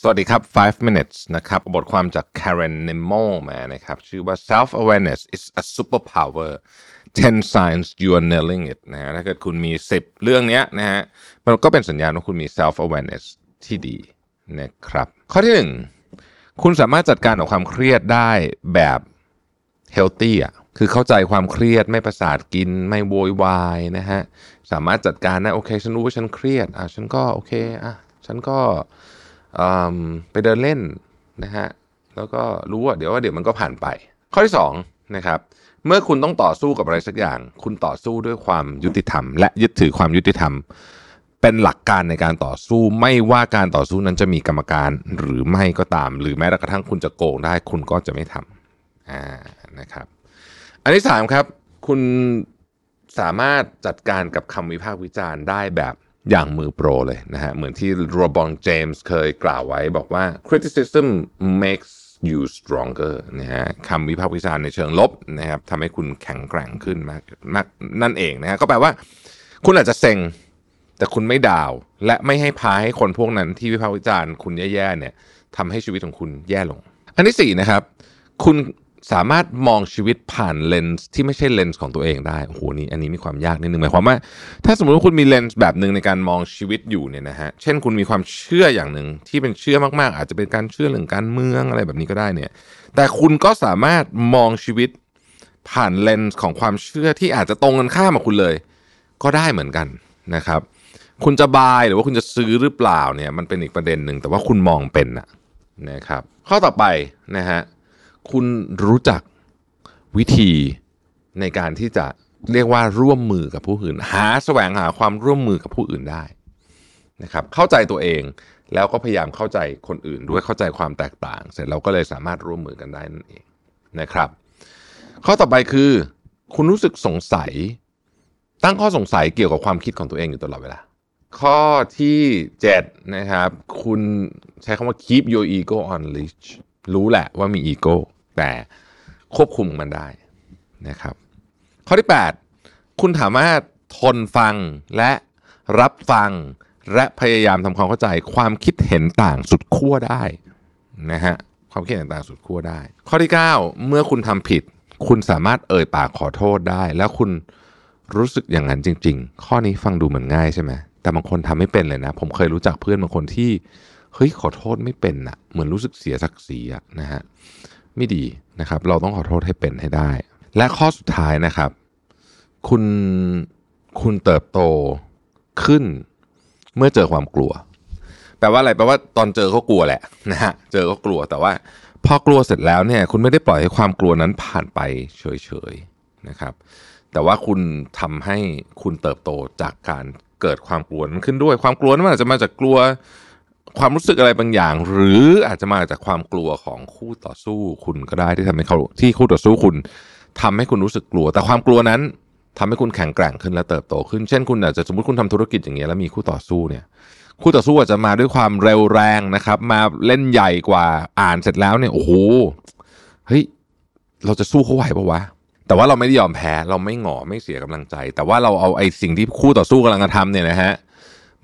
สวัสดีครับ 5 minutes นะครับ บทความจาก Karen Nemo มานะครับ ชื่อว่า self awareness is a superpower 10 signs you are nailing it นะฮะ ถ้าเกิดคุณมี 10 เรื่องนี้นะฮะ มันก็เป็นสัญญาณว่าคุณมี self awareness ที่ดีนะครับ ข้อที่ 1 คุณสามารถจัดการกับความเครียดได้แบบ healthy อะ คือเข้าใจความเครียดไม่ประสาทกินไม่โวยวายนะฮะ สามารถจัดการได้โอเค ฉันรู้ว่าฉันเครียด อะ ฉันก็โอเค อะ ฉันก็ ไปเดินเล่นนะฮะแล้วก็รู้ว่าเดี๋ยวว่าเดี๋ยวมันก็ผ่านไป ข้อที่สองนะครับเมื่อคุณต้องต่อสู้กับอะไรสักอย่าง คุณต่อสู้ด้วยความยุติธรรม และยึดถือความยุติธรรม เป็นหลักการในการต่อสู้ไม่ว่าการต่อสู้นั้นจะมีกรรมการหรือไม่ก็ตาม หรือแม้กระทั่งคุณจะโกงได้ คุณก็จะไม่ทำอ่านะครับ อันที่สามครับ คุณสามารถจัดการกับคำวิพากษ์วิจารณ์ได้แบบ อย่างมือโปรเลยนะฮะเหมือนที่โรบอนเจมส์เคยกล่าวไว้บอกว่า criticism makes you stronger นะฮะคำวิพากษ์วิจารณ์ในเชิงลบนะครับทำให้คุณแข็งแกร่งขึ้นมากมากนั่นเองนะฮะก็แปลว่า คุณอาจจะเซ็ง แต่คุณไม่ดาว และไม่ให้พาให้คนพวกนั้นที่วิพากษ์วิจารณ์คุณแย่ๆเนี่ยทำให้ชีวิตของคุณแย่ลง อันที่สี่นะครับ คุณ สามารถมองชีวิตผ่านเลนส์ที่ไม่ใช่เลนส์ของตัวเองได้โอ้โหนี่อันนี้มีความยากนิดนึงหมายความว่า ถ้าสมมติว่าคุณมีเลนส์แบบหนึ่งในการมองชีวิตอยู่เนี่ยนะฮะเช่นคุณมีความเชื่ออย่างหนึ่งที่เป็นเชื่อมากๆ อาจจะเป็นการเชื่อเรื่องการเมืองอะไรแบบนี้ก็ได้เนี่ย แต่คุณก็สามารถมองชีวิตผ่านเลนส์ของความเชื่อที่อาจจะตรงกันข้ามกับคุณเลย ก็ได้เหมือนกันนะครับ คุณจะบายหรือว่าคุณจะซื้อหรือเปล่าเนี่ยมันเป็นอีกประเด็นหนึ่งแต่ว่าคุณมองเป็นนะนะครับ ข้อต่อไปนะฮะ คุณรู้จักวิธีในการที่จะเรียกว่าร่วมมือกับผู้อื่น หาแสวงหาความร่วมมือกับผู้อื่นได้นะครับเข้าใจตัวเองแล้วก็พยายามเข้าใจคนอื่นด้วยเข้าใจความแตกต่าง เสร็จเราก็เลยสามารถร่วมมือกันได้นั่นเองนะครับ ข้อต่อไปคือ คุณรู้สึกสงสัย ตั้งข้อสงสัยเกี่ยวกับความคิดของตัวเองอยู่ตลอดเวลาข้อที่ 7 นะครับ คุณใช้คำว่า keep your ego on leash รู้แหละว่ามีอีโก้ แต่ควบคุมมันได้นะครับ ข้อที่ 8 คุณสามารถทนฟังและรับฟังและพยายามทำความเข้าใจความคิดเห็นต่างสุดขั้วได้นะฮะความคิดเห็นต่างสุดขั้วได้ ข้อที่ 9 เมื่อคุณทำผิด คุณสามารถเอ่ยปากขอโทษได้ แล้วคุณรู้สึกอย่างนั้นจริง ๆ ข้อนี้ฟังดูเหมือนง่ายใช่ไหมแต่บางคนทำไม่เป็นเลยนะ ผมเคยรู้จักเพื่อนบางคนที่เฮ้ยขอโทษไม่เป็นอะเหมือนรู้สึกเสียศักดิ์ศรีอะนะฮะ ไม่ดีนะครับ เราต้องขอโทษให้เป็นให้ได้ และข้อสุดท้ายนะครับ คุณคุณเติบโตขึ้นเมื่อเจอความกลัว แปลว่าอะไรแปลว่าตอนเจอก็กลัวแหละนะฮะเจอก็กลัวแต่ว่าพอกลัวเสร็จแล้วเนี่ย คุณไม่ได้ปล่อยให้ความกลัวนั้นผ่านไปเฉยๆนะครับ แต่ว่าคุณทำให้คุณเติบโตจากการเกิดความกลัวนั้นขึ้นด้วยความกลัวนั้นอาจจะมาจากกลัว ความรู้สึกอะไรบางอย่าง หรืออาจจะมาจากความกลัวของคู่ต่อสู้คุณก็ได้ที่ทำให้เขาที่คู่ต่อสู้คุณทำให้คุณรู้สึกกลัว แต่ความกลัวนั้นทำให้คุณแข็งแกร่งขึ้นและเติบโตขึ้น เช่นคุณอาจจะสมมติคุณทำธุรกิจอย่างเงี้ยแล้วมีคู่ต่อสู้เนี่ย คู่ต่อสู้อาจจะมาด้วยความเร็วแรงนะครับ มาเล่นใหญ่กว่าอ่านเสร็จแล้วเนี่ยโอ้โหเฮ้ยเราจะสู้เขาไหวปะวะแต่ว่าเราไม่ได้ยอมแพ้เราไม่หงอไม่เสียกำลังใจ แต่ว่าเราเอาไอ้สิ่งที่คู่ต่อสู้กำลังจะทำเนี่ยนะฮะ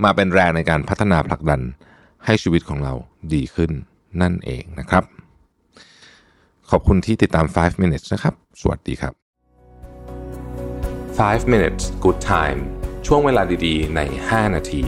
มาเป็นแรงในการพัฒนาผลักดัน ให้ชีวิตของเราดีขึ้นนั่นเองนะครับ ขอบคุณที่ติดตาม 5 minutes นะครับ สวัสดีครับ 5 minutes good time ช่วงเวลาดีๆ ใน 5 นาที